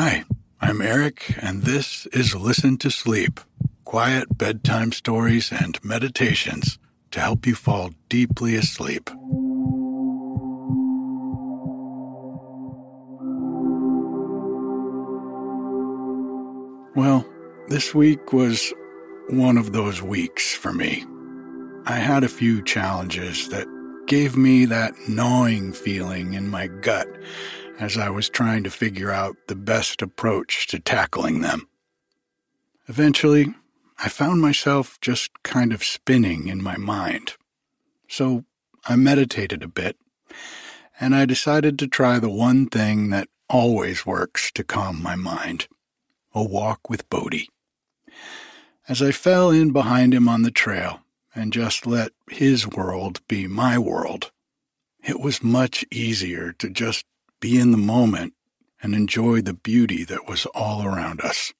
Hi, I'm Eric, and this is Listen to Sleep quiet bedtime stories and meditations to help you fall deeply asleep. Well, this week was one of those weeks for me. I had a few challenges that gave me that gnawing feeling in my gut as I was trying to figure out the best approach to tackling them. Eventually, I found myself just kind of spinning in my mind. So I meditated a bit, and I decided to try the one thing that always works to calm my mind a walk with Bodhi. As I fell in behind him on the trail and just let his world be my world, it was much easier to just be in the moment, and enjoy the beauty that was all around us.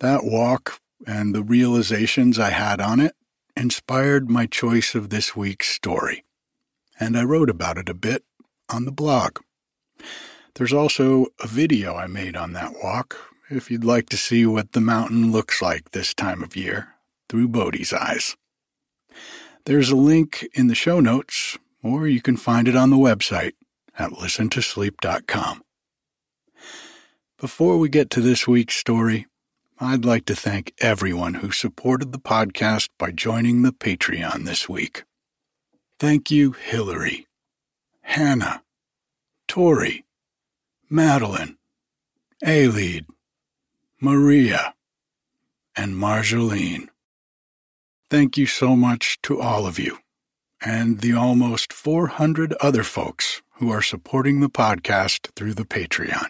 That walk and the realizations I had on it inspired my choice of this week's story, and I wrote about it a bit on the blog. There's also a video I made on that walk if you'd like to see what the mountain looks like this time of year through Bodhi's eyes. There's a link in the show notes, or you can find it on the website at listentosleep.com. Before we get to this week's story, I'd like to thank everyone who supported the podcast by joining the Patreon this week. Thank you, Hillary, Hannah, Tori, Madeline, Ailid, Maria, and Marjolaine. Thank you so much to all of you and the almost 400 other folks who are supporting the podcast through the Patreon.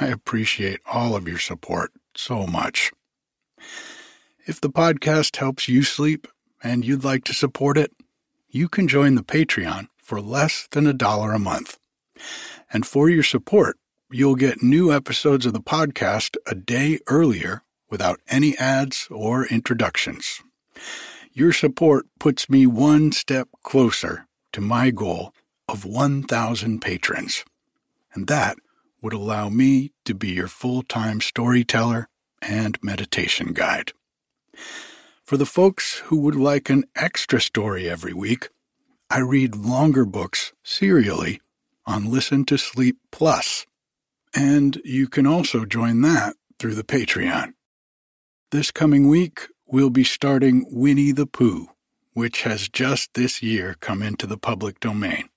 I appreciate all of your support so much. If the podcast helps you sleep and you'd like to support it, you can join the Patreon for less than a dollar a month. And for your support, you'll get new episodes of the podcast a day earlier without any ads or introductions. Your support puts me one step closer to my goal of 1,000 patrons. And that would allow me to be your full time storyteller and meditation guide. For the folks who would like an extra story every week, I read longer books serially on Listen to Sleep Plus, and you can also join that through the Patreon. This coming week, we'll be starting Winnie the Pooh, which has just this year come into the public domain.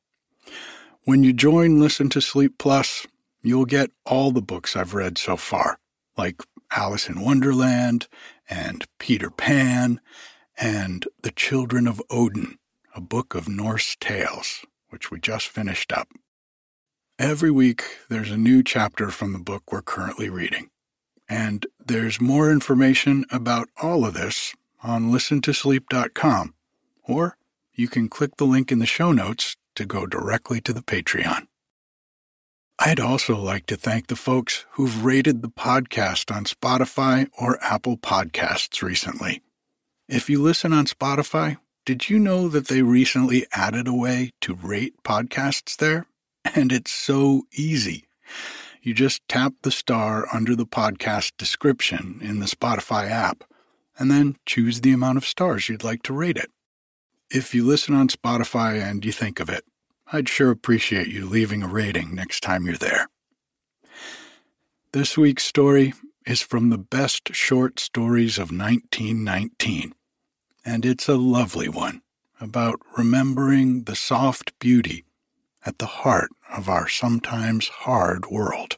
When you join Listen to Sleep Plus, you'll get all the books I've read so far, like Alice in Wonderland and Peter Pan and The Children of Odin, a book of Norse tales, which we just finished up. Every week, there's a new chapter from the book we're currently reading. And there's more information about all of this on listentosleep.com, or you can click the link in the show notes to go directly to the Patreon. I'd also like to thank the folks who've rated the podcast on Spotify or Apple Podcasts recently. If you listen on Spotify, did you know that they recently added a way to rate podcasts there? And it's so easy. You just tap the star under the podcast description in the Spotify app, and then choose the amount of stars you'd like to rate it. If you listen on Spotify and you think of it, I'd sure appreciate you leaving a rating next time you're there. This week's story is from the best short stories of 1919, and it's a lovely one about remembering the soft beauty at the heart of our sometimes hard world.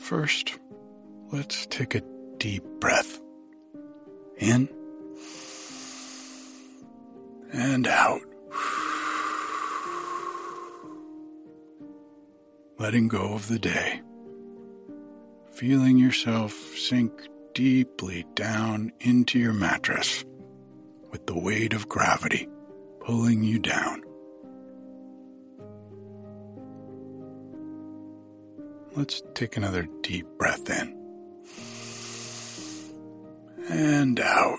First, let's take a deep breath. In and out. Letting go of the day. Feeling yourself sink deeply down into your mattress with the weight of gravity pulling you down. Let's take another deep breath in and out.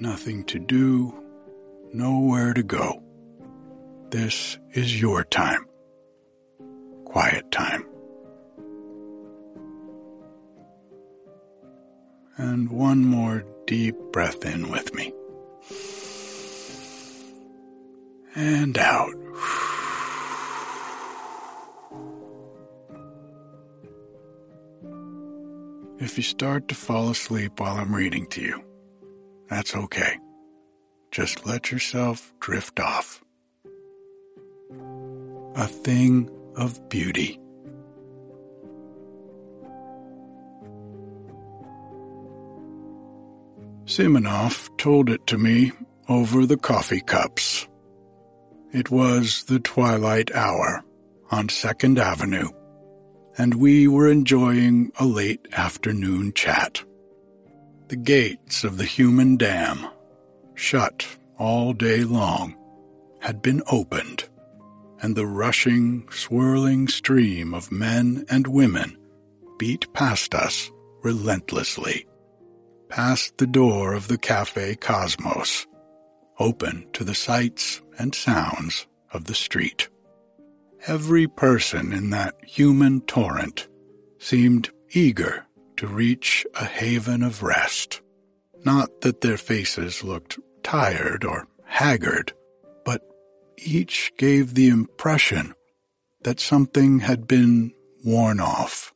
Nothing to do, nowhere to go. This is your time. Quiet time. And one more deep breath in with me. And out. If you start to fall asleep while I'm reading to you, that's okay. Just let yourself drift off. A thing of beauty. Simonov told it to me over the coffee cups. It was the twilight hour on Second Avenue and we were enjoying a late afternoon chat. The gates of the human dam, shut all day long, had been opened, and the rushing, swirling stream of men and women beat past us relentlessly, past the door of the Cafe Cosmos, open to the sights and sounds of the street. Every person in that human torrent seemed eager to reach a haven of rest. Not that their faces looked tired or haggard, but each gave the impression that something had been worn off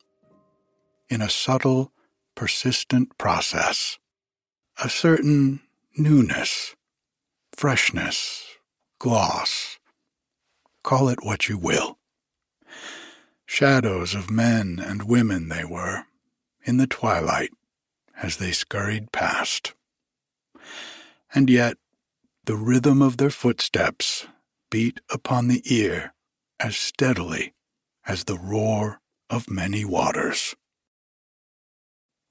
in a subtle, persistent process. A certain newness, freshness, gloss, Call it what you will. Shadows of men and women they were, in the twilight, as they scurried past. And yet the rhythm of their footsteps beat upon the ear as steadily as the roar of many waters.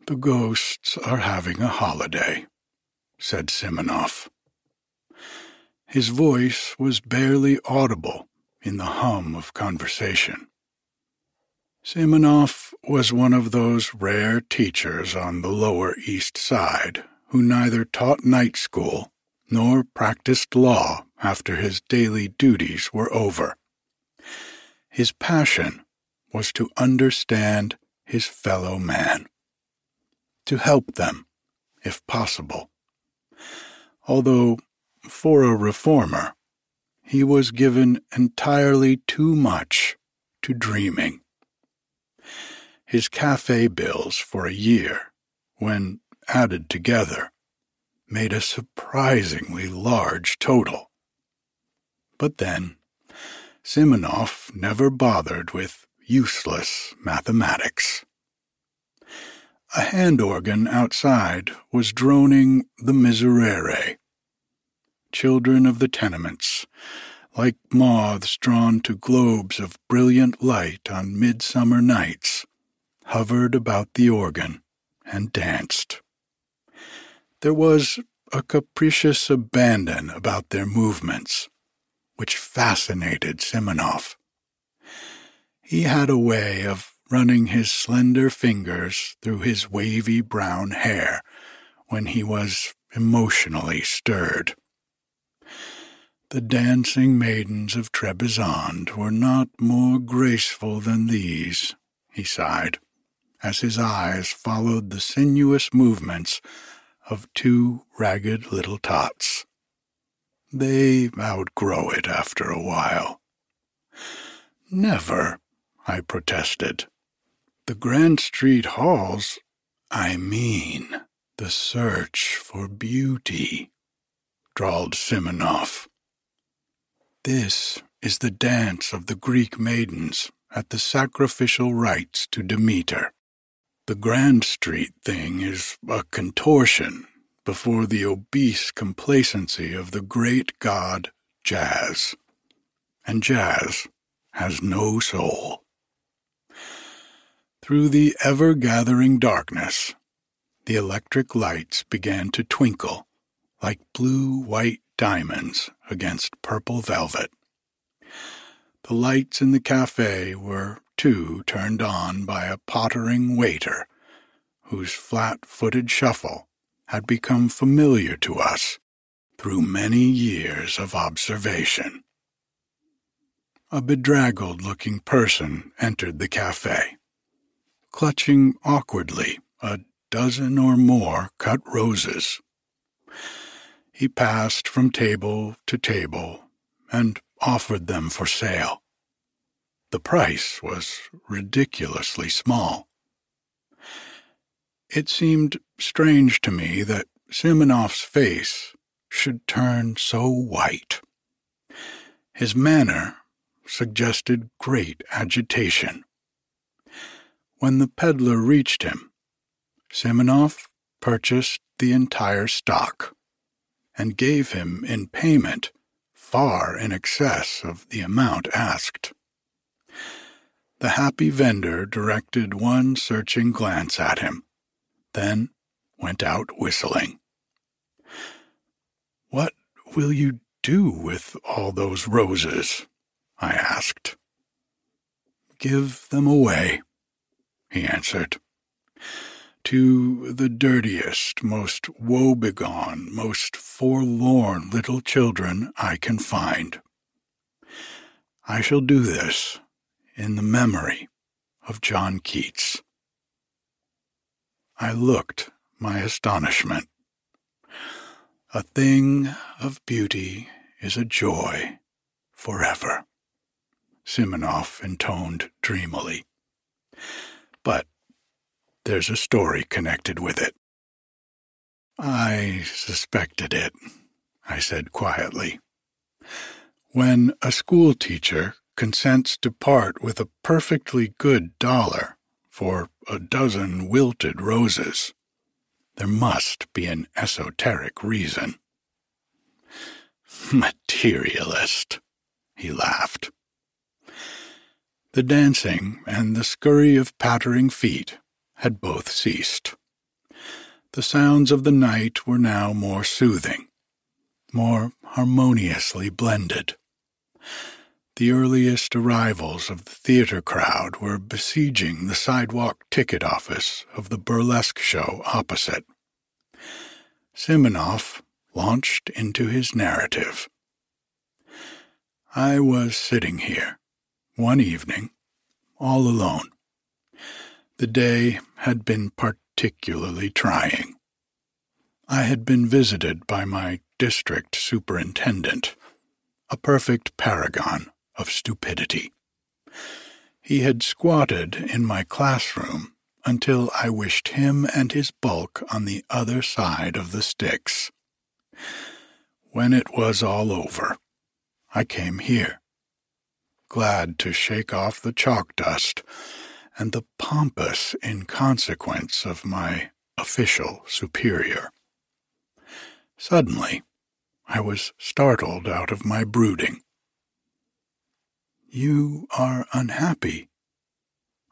The ghosts are having a holiday, said Simonov. His voice was barely audible in the hum of conversation. Simonoff was one of those rare teachers on the Lower East Side who neither taught night school nor practiced law after his daily duties were over. His passion was to understand his fellow man, to help them, if possible. Although, for a reformer, he was given entirely too much to dreaming. His cafe bills for a year, when added together, made a surprisingly large total. But then, Simonov never bothered with useless mathematics. A hand organ outside was droning the Miserere, children of the tenements, like moths drawn to globes of brilliant light on midsummer nights, hovered about the organ and danced. There was a capricious abandon about their movements, which fascinated Simonov. He had a way of running his slender fingers through his wavy brown hair when he was emotionally stirred. The dancing maidens of Trebizond were not more graceful than these, he sighed, as his eyes followed the sinuous movements of two ragged little tots. They outgrow it after a while. Never, I protested. The Grand Street halls, I mean, the search for beauty, drawled Simonoff. This is the dance of the Greek maidens at the sacrificial rites to Demeter. The Grand Street thing is a contortion before the obese complacency of the great god Jazz. And Jazz has no soul. Through the ever gathering darkness, the electric lights began to twinkle like blue white diamonds against purple velvet. The lights in the cafe were, too, turned on by a pottering waiter, whose flat footed shuffle had become familiar to us through many years of observation. A bedraggled looking person entered the cafe, clutching awkwardly a dozen or more cut roses. He passed from table to table and offered them for sale. The price was ridiculously small. It seemed strange to me that Simonov's face should turn so white. His manner suggested great agitation. When the peddler reached him, Simonov purchased the entire stock and gave him in payment far in excess of the amount asked. The happy vendor directed one searching glance at him, then went out whistling. What will you do with all those roses? I asked. Give them away, he answered. To the dirtiest, most woebegone, most forlorn little children I can find. I shall do this in the memory of John Keats. I looked my astonishment. A thing of beauty is a joy forever, Simonov intoned dreamily. But there's a story connected with it. I suspected it, I said quietly. When a school teacher consents to part with a perfectly good dollar for a dozen wilted roses, there must be an esoteric reason. Materialist, he laughed. The dancing and the scurry of pattering feet had both ceased. The sounds of the night were now more soothing, more harmoniously blended. The earliest arrivals of the theater crowd were besieging the sidewalk ticket office of the burlesque show opposite. Simonov launched into his narrative. I was sitting here, one evening, all alone. The day had been particularly trying. I had been visited by my district superintendent, a perfect paragon of stupidity. He had squatted in my classroom until I wished him and his bulk on the other side of the sticks. When it was all over, I came here, glad to shake off the chalk dust and the pompous inconsequence of my official superior. Suddenly, I was startled out of my brooding. You are unhappy,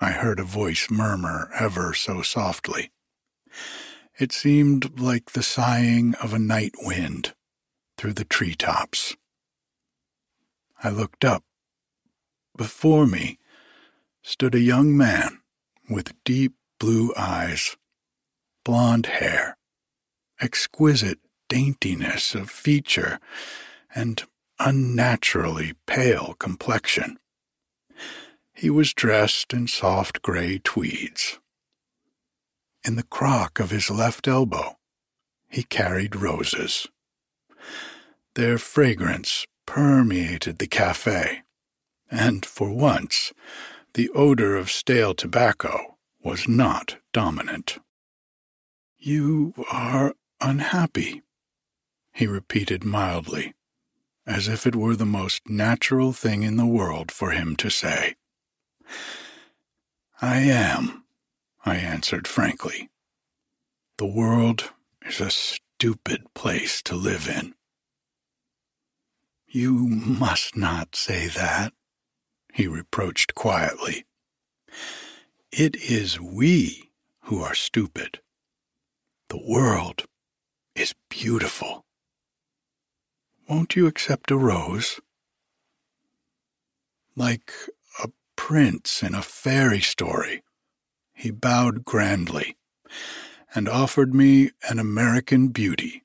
I heard a voice murmur ever so softly. It seemed like the sighing of a night wind through the tree tops. I looked up. Before me stood a young man with deep blue eyes, blond hair, exquisite daintiness of feature, and unnaturally pale complexion. He was dressed in soft gray tweeds. In the crock of his left elbow, he carried roses. Their fragrance permeated the cafe, and for once, the odor of stale tobacco was not dominant. You are unhappy, he repeated mildly, as if it were the most natural thing in the world for him to say. I am, I answered frankly. The world is a stupid place to live in. You must not say that, he reproached quietly. It is we who are stupid. The world is beautiful. Won't you accept a rose? Like a prince in a fairy story. He bowed grandly, and offered me an American beauty,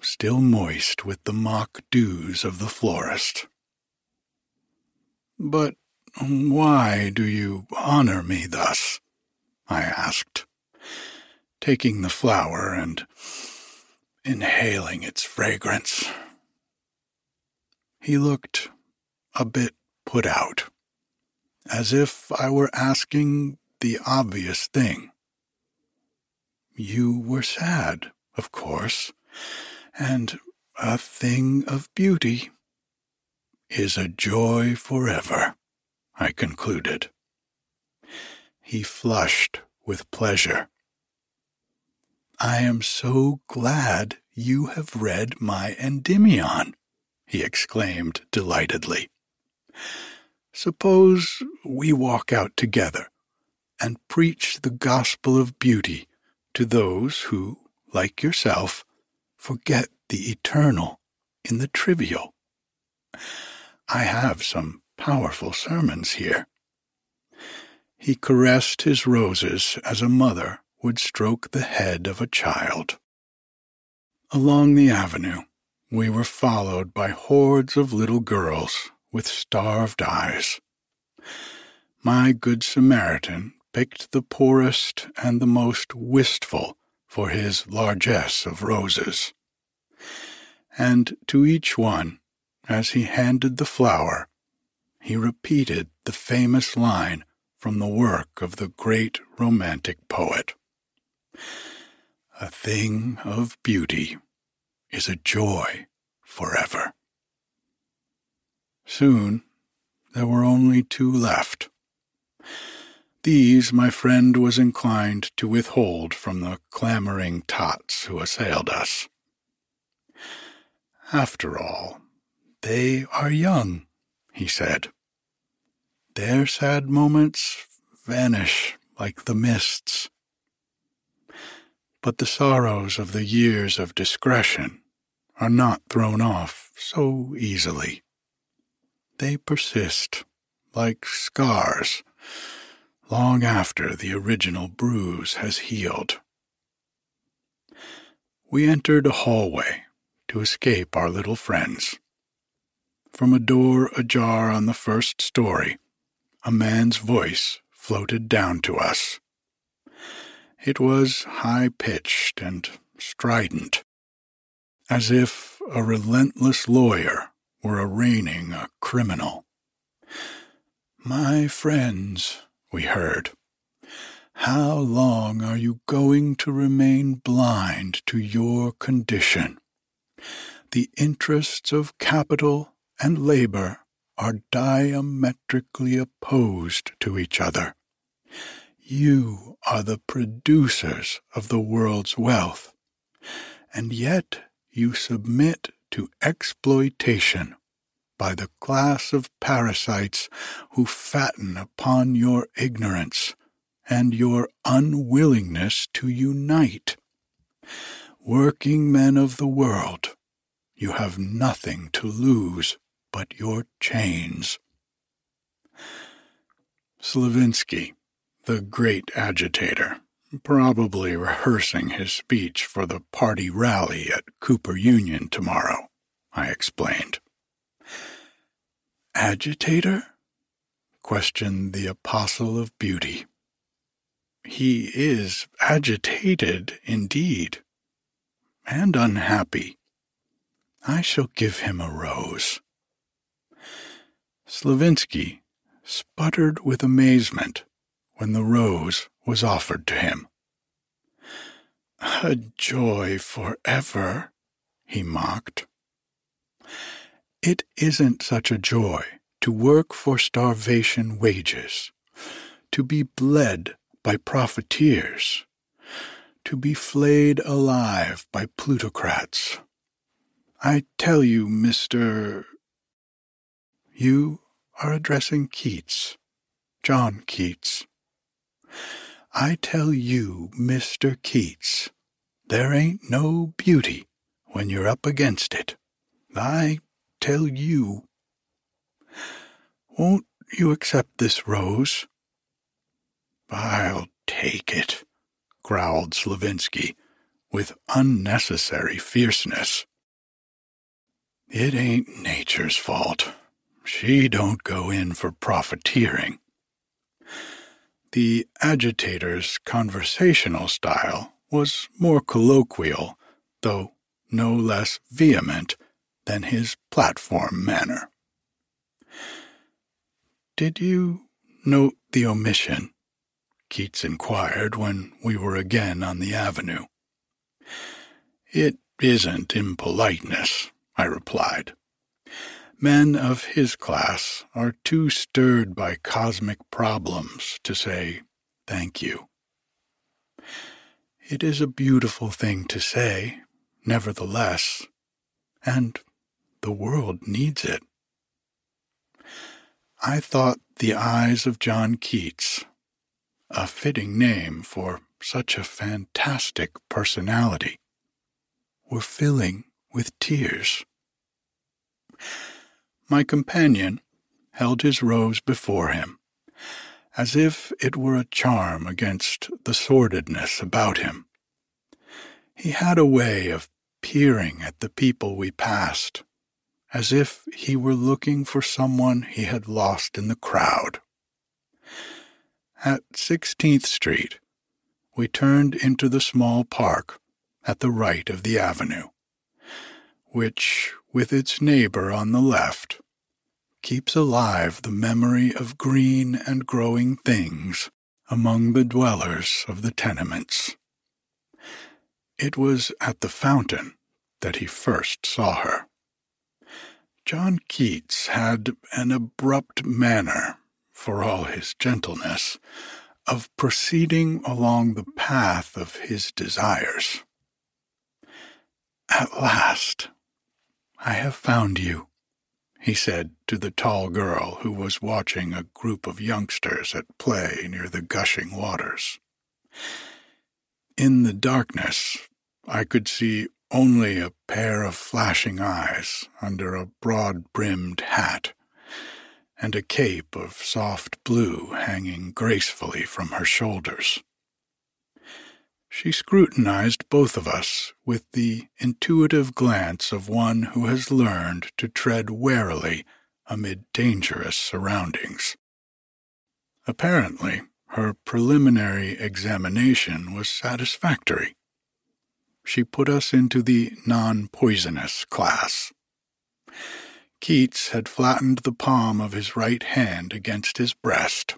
still moist with the mock dews of the florist. But why do you honor me thus? I asked, taking the flower and inhaling its fragrance. He looked a bit put out, as if I were asking the obvious thing. You were sad, of course, and a thing of beauty is a joy forever, I concluded. He flushed with pleasure. I am so glad you have read my Endymion, he exclaimed delightedly. Suppose we walk out together and preach the gospel of beauty to those who, like yourself, forget the eternal in the trivial. I have some powerful sermons here. He caressed his roses as a mother would stroke the head of a child. Along the avenue, we were followed by hordes of little girls with starved eyes. My Good Samaritan picked the poorest and the most wistful for his largesse of roses. And to each one, as he handed the flower, he repeated the famous line from the work of the great romantic poet. A thing of beauty is a joy forever. Soon there were only two left. These my friend was inclined to withhold from the clamoring tots who assailed us. After all, they are young, he said. Their sad moments vanish like the mists. But the sorrows of the years of discretion are not thrown off so easily. They persist like scars long after the original bruise has healed. We entered a hallway to escape our little friends. From a door ajar on the first story, a man's voice floated down to us. It was high pitched and strident, as if a relentless lawyer were arraigning a criminal. My friends, we heard, how long are you going to remain blind to your condition? The interests of capital and labor are diametrically opposed to each other. You are the producers of the world's wealth, and yet you submit to exploitation by the class of parasites who fatten upon your ignorance and your unwillingness to unite. Working men of the world, you have nothing to lose but your chains. Slavinsky, the great agitator, probably rehearsing his speech for the party rally at Cooper Union tomorrow, I explained. Agitator? questioned the apostle of beauty. He is agitated indeed, and unhappy. I shall give him a rose. Slavinsky sputtered with amazement when the rose was offered to him. A joy forever, he mocked. It isn't such a joy to work for starvation wages, to be bled by profiteers, to be flayed alive by plutocrats. I tell you, Mr. You are addressing Keats, John Keats. I tell you, Mr. Keats, there ain't no beauty when you're up against it. I tell you. Won't you accept this rose? I'll take it, growled Slavinsky, with unnecessary fierceness. It ain't nature's fault. She don't go in for profiteering. The agitator's conversational style was more colloquial, though no less vehement than his platform manner. Did you note the omission? Keats inquired when we were again on the avenue. It isn't impoliteness, I replied. Men of his class are too stirred by cosmic problems to say thank you. It is a beautiful thing to say, nevertheless, and the world needs it. I thought the eyes of John Keats, a fitting name for such a fantastic personality, were filling with tears. My companion held his rose before him, as if it were a charm against the sordidness about him. He had a way of peering at the people we passed, as if he were looking for someone he had lost in the crowd. At Sixteenth Street, we turned into the small park at the right of the avenue, which, with its neighbor on the left, keeps alive the memory of green and growing things among the dwellers of the tenements. It was at the fountain that he first saw her. John Keats had an abrupt manner, for all his gentleness, of proceeding along the path of his desires. At last, I have found you, he said to the tall girl who was watching a group of youngsters at play near the gushing waters. In the darkness, I could see only a pair of flashing eyes under a broad brimmed hat, and a cape of soft blue hanging gracefully from her shoulders. She scrutinized both of us with the intuitive glance of one who has learned to tread warily amid dangerous surroundings. Apparently, her preliminary examination was satisfactory. She put us into the non poisonous class. Keats had flattened the palm of his right hand against his breast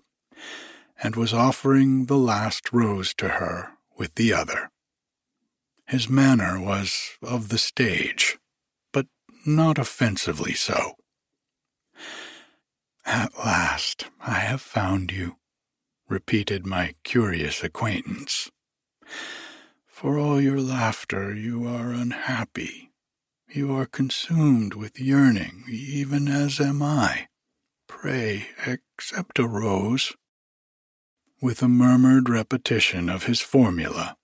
and was offering the last rose to her with the other. His manner was of the stage, but not offensively so. At last I have found you, repeated my curious acquaintance. For all your laughter, you are unhappy. You are consumed with yearning, even as am I. Pray accept a rose. With a murmured repetition of his formula,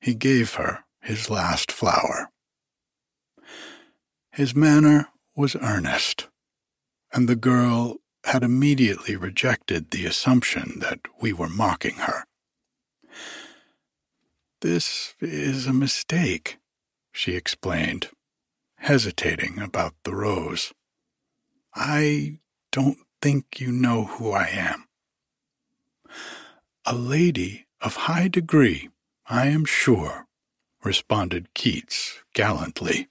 he gave her his last flower. His manner was earnest, and the girl had immediately rejected the assumption that we were mocking her. This is a mistake, she explained, hesitating about the rose. I don't think you know who I am. A lady of high degree, I am sure, responded Keats gallantly.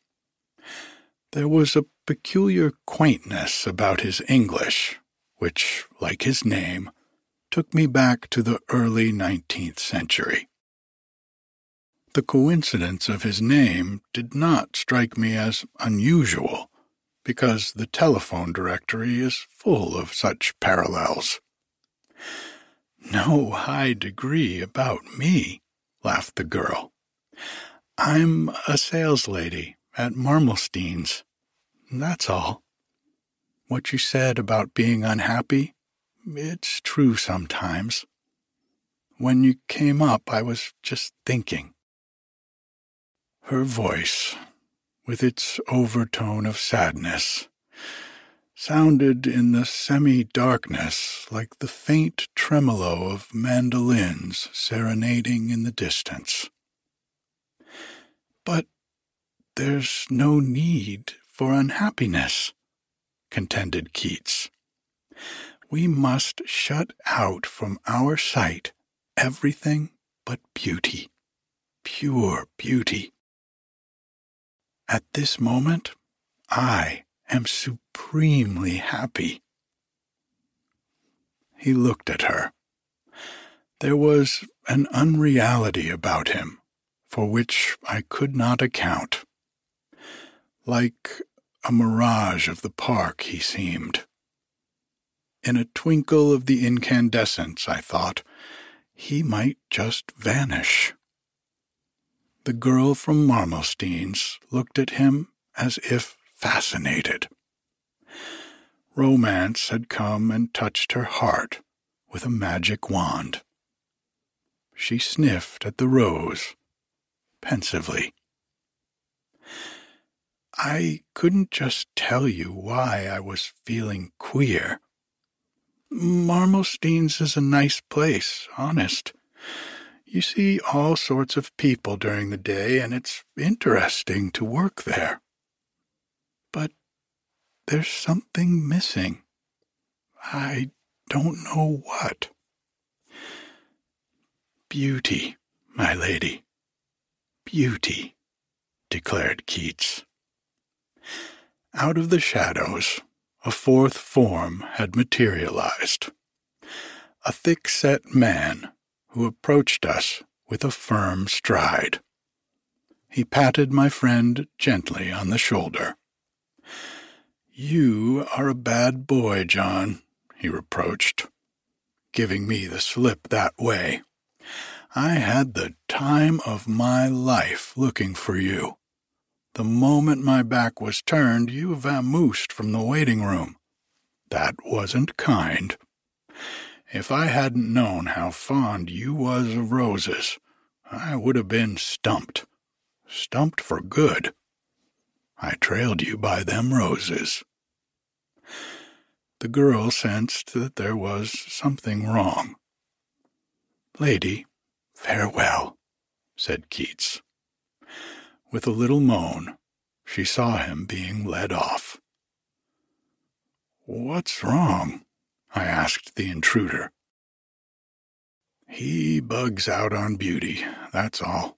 There was a peculiar quaintness about his English, which, like his name, took me back to the early nineteenth century. The coincidence of his name did not strike me as unusual, because the telephone directory is full of such parallels. No high degree about me, laughed the girl. I'm a saleslady at Marmelstein's. That's all. What you said about being unhappy, it's true sometimes. When you came up, I was just thinking. Her voice, with its overtone of sadness, sounded in the semi darkness like the faint tremolo of mandolins serenading in the distance. But there's no need for unhappiness, contended Keats. We must shut out from our sight everything but beauty, pure beauty. At this moment, I am supremely happy. He looked at her. There was an unreality about him for which I could not account. Like a mirage of the park, he seemed. In a twinkle of the incandescence, I thought, he might just vanish. The girl from Marmostein's looked at him as if fascinated. Romance had come and touched her heart with a magic wand. She sniffed at the rose pensively. I couldn't just tell you why I was feeling queer. Marmostein's is a nice place, honest. You see all sorts of people during the day, and it's interesting to work there. But there's something missing. I don't know what. Beauty, my lady. Beauty, declared Keats. Out of the shadows, a fourth form had materialized. A thick set man who approached us with a firm stride. He patted my friend gently on the shoulder. You are a bad boy, John, he reproached, giving me the slip that way. I had the time of my life looking for you. The moment my back was turned, you vamoosed from the waiting room. That wasn't kind. If I hadn't known how fond you was of roses, I would have been stumped. Stumped for good. I trailed you by them roses. The girl sensed that there was something wrong. Lady, farewell, said Keats. With a little moan, she saw him being led off. What's wrong? I asked the intruder. He bugs out on beauty, that's all.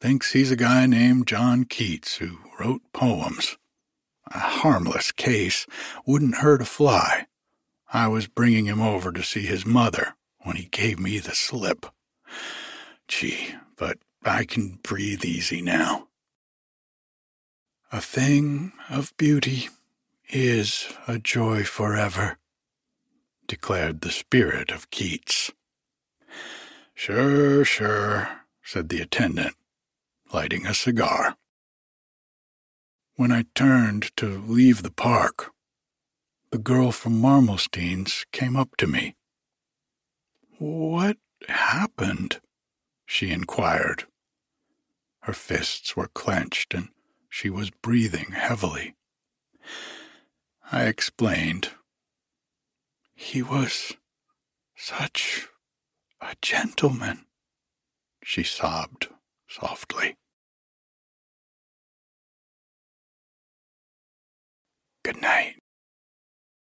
Thinks he's a guy named John Keats who wrote poems. A harmless case, wouldn't hurt a fly. I was bringing him over to see his mother when he gave me the slip. Gee, but I can breathe easy now. A thing of beauty is a joy forever, declared the spirit of Keats. Sure, sure, said the attendant, lighting a cigar. When I turned to leave the park, the girl from Marmostein's came up to me. What happened? she inquired. Her fists were clenched and she was breathing heavily. I explained. He was such a gentleman, she sobbed softly. Good night.